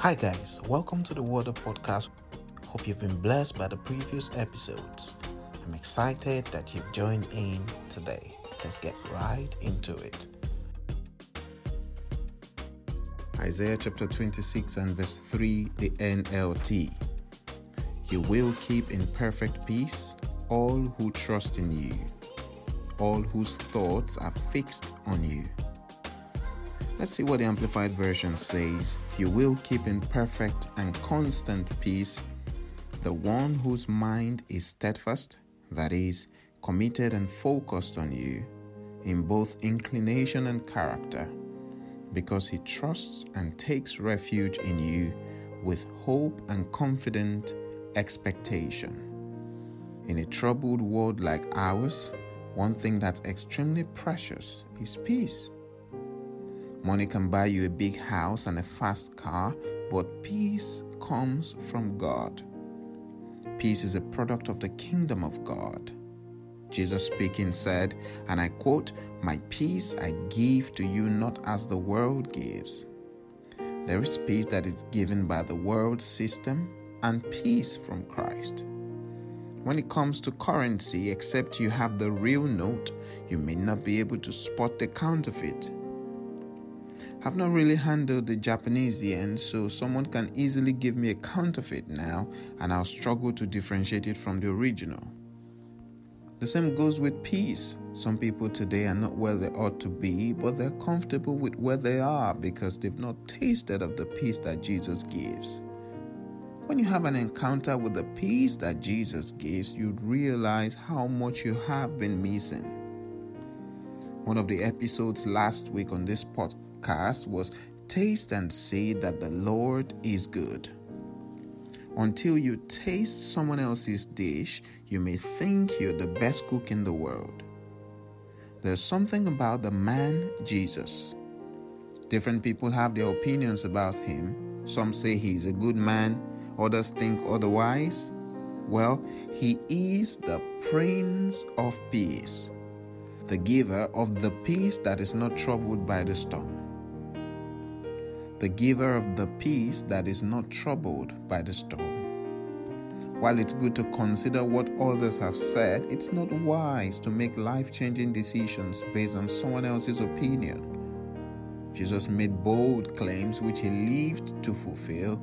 Hi, guys, welcome to the Water Podcast. Hope you've been blessed by the previous episodes. I'm excited that you've joined in today. Let's get right into it. Isaiah chapter 26 and verse 3, the NLT. You will keep in perfect peace all who trust in you, all whose thoughts are fixed on you. Let's see what the Amplified Version says. You will keep in perfect and constant peace the one whose mind is steadfast, that is, committed and focused on you, in both inclination and character, because he trusts and takes refuge in you with hope and confident expectation. In a troubled world like ours, one thing that's extremely precious is peace. Money can buy you a big house and a fast car, but peace comes from God. Peace is a product of the kingdom of God. Jesus speaking said, and I quote, My peace I give to you not as the world gives. There is peace that is given by the world system and peace from Christ. When it comes to currency, except you have the real note, you may not be able to spot the counterfeit. I've not really handled the Japanese yen, so someone can easily give me a counterfeit now, and I'll struggle to differentiate it from the original. The same goes with peace. Some people today are not where they ought to be, but they're comfortable with where they are because they've not tasted of the peace that Jesus gives. When you have an encounter with the peace that Jesus gives, you'd realize how much you have been missing. One of the episodes last week on this podcast podcast was Taste and See that the Lord is Good. Until you taste someone else's dish, you may think you're the best cook in the world. There's something about the man Jesus. Different people have their opinions about him. Some say he's a good man, others think otherwise. Well, he is the Prince of Peace, the giver of the peace that is not troubled by the storm the giver of the peace that is not troubled by the storm. While it's good to consider what others have said, it's not wise to make life changing decisions based on someone else's opinion. Jesus made bold claims which he lived to fulfill.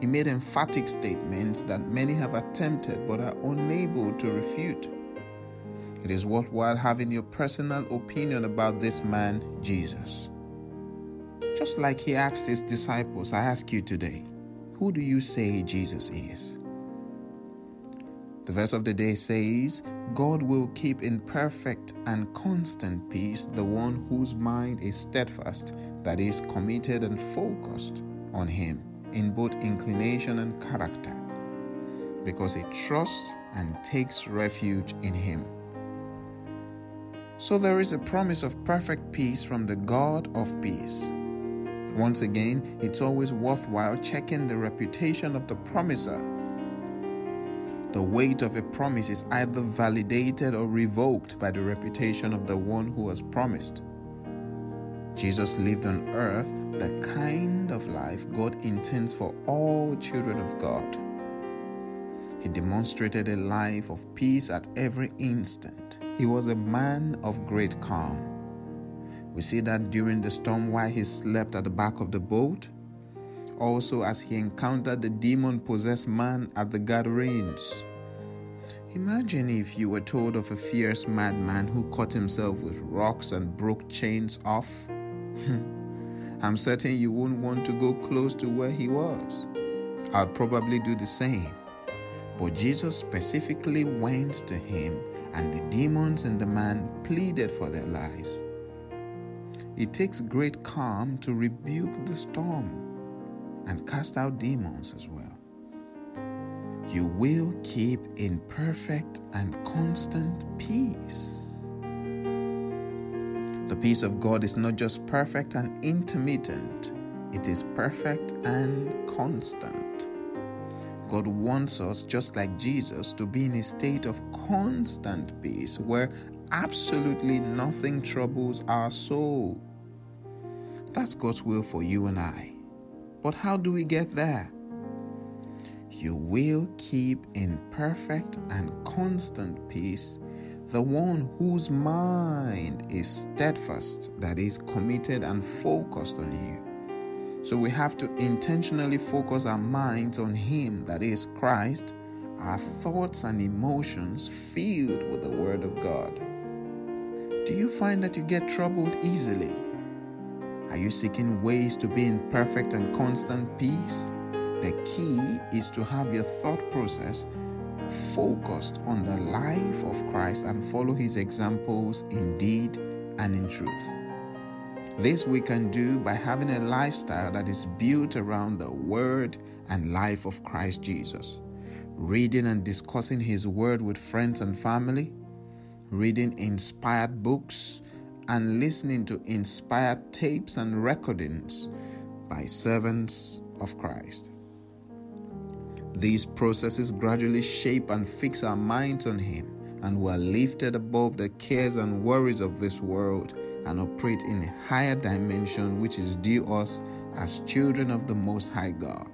He made emphatic statements that many have attempted but are unable to refute. It is worthwhile having your personal opinion about this man, Jesus. Just like he asked his disciples, I ask you today, who do you say Jesus is? The verse of the day says, God will keep in perfect and constant peace the one whose mind is steadfast, that is, committed and focused on Him in both inclination and character, because he trusts and takes refuge in Him. So there is a promise of perfect peace from the God of peace. Once again, it's always worthwhile checking the reputation of the promiser. The weight of a promise is either validated or revoked by the reputation of the one who has promised. Jesus lived on earth the kind of life God intends for all children of God. He demonstrated a life of peace at every instant. He was a man of great calm. We see that during the storm while he slept at the back of the boat. Also, as he encountered the demon possessed man at the Gadarenes. Imagine if you were told of a fierce madman who cut himself with rocks and broke chains off. Hmm. I'm certain you wouldn't want to go close to where he was. I'd probably do the same. But Jesus specifically went to him, and the demons in the man pleaded for their lives. It takes great calm to rebuke the storm and cast out demons as well. You will keep in perfect and constant peace. The peace of God is not just perfect and intermittent, it is perfect and constant. God wants us, just like Jesus, to be in a state of constant peace where absolutely nothing troubles our soul. That's God's will for you and I. But how do we get there? You will keep in perfect and constant peace the one whose mind is steadfast, that is, committed and focused on you. So we have to intentionally focus our minds on Him, that is, Christ, our thoughts and emotions filled with the Word of God. Do you find that you get troubled easily? Are you seeking ways to be in perfect and constant peace? The key is to have your thought process focused on the life of Christ and follow his examples in deed and in truth. This we can do by having a lifestyle that is built around the word and life of Christ Jesus. Reading and discussing his word with friends and family, reading inspired books, and listening to inspired tapes and recordings by servants of Christ. These processes gradually shape and fix our minds on Him, and we are lifted above the cares and worries of this world and operate in a higher dimension which is due us as children of the Most High God.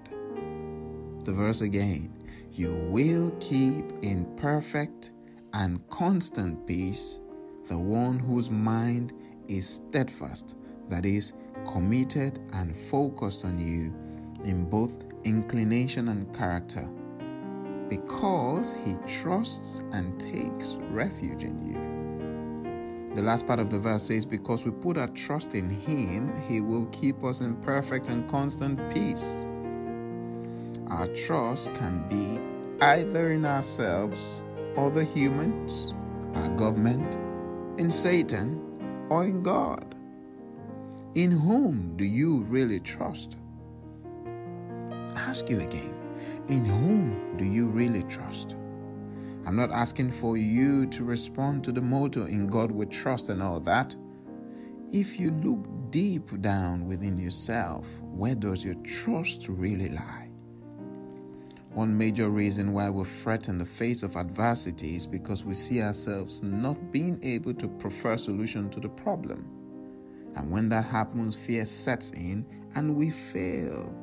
The verse again You will keep in perfect and constant peace the one whose mind is steadfast, that is, committed and focused on you in both inclination and character, because he trusts and takes refuge in you. The last part of the verse says, Because we put our trust in him, he will keep us in perfect and constant peace. Our trust can be either in ourselves, other humans, our government, in Satan, or in God. In whom do you really trust? ask you again in whom do you really trust? I'm not asking for you to respond to the motto in God we trust and all that. If you look deep down within yourself, where does your trust really lie? One major reason why we fret in the face of adversity is because we see ourselves not being able to prefer a solution to the problem. And when that happens, fear sets in and we fail.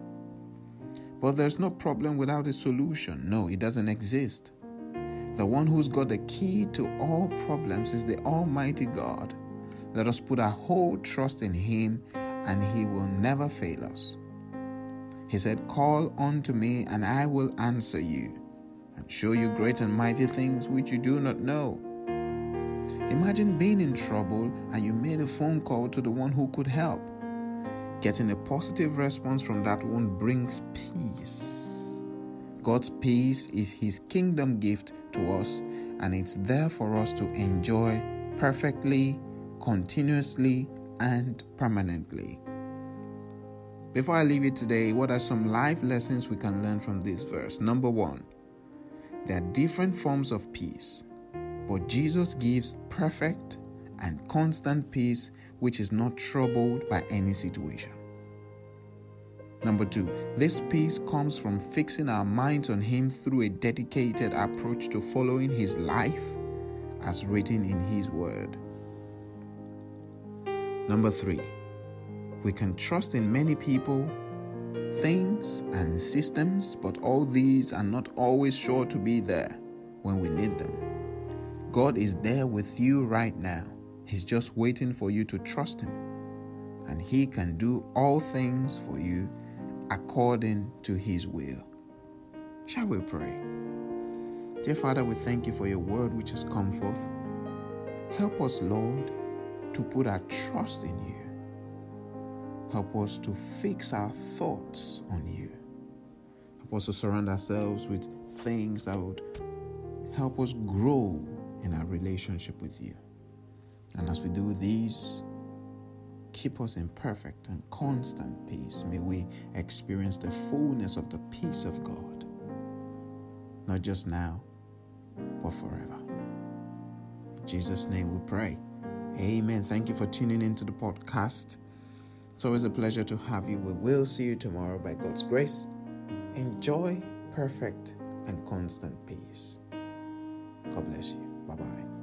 But there's no problem without a solution. No, it doesn't exist. The one who's got the key to all problems is the Almighty God. Let us put our whole trust in Him, and He will never fail us. He said, Call unto me, and I will answer you, and show you great and mighty things which you do not know. Imagine being in trouble and you made a phone call to the one who could help. Getting a positive response from that one brings peace. God's peace is His kingdom gift to us, and it's there for us to enjoy perfectly, continuously, and permanently. Before I leave you today, what are some life lessons we can learn from this verse? Number one, there are different forms of peace, but Jesus gives perfect and constant peace which is not troubled by any situation. Number two, this peace comes from fixing our minds on Him through a dedicated approach to following His life as written in His Word. Number three, we can trust in many people, things, and systems, but all these are not always sure to be there when we need them. God is there with you right now He's just waiting for you to trust Him. And He can do all things for you according to His will. Shall we pray? Dear Father, we thank you for your word which has come forth. Help us, Lord, to put our trust in you. Help us to fix our thoughts on you. Help us to surround ourselves with things that would help us grow in our relationship with you. And as we do these, keep us in perfect and constant peace. May we experience the fullness of the peace of God, not just now, but forever. In Jesus' name we pray. Amen. Thank you for tuning into the podcast. It's always a pleasure to have you. We will see you tomorrow by God's grace. Enjoy perfect and constant peace. God bless you. Bye bye.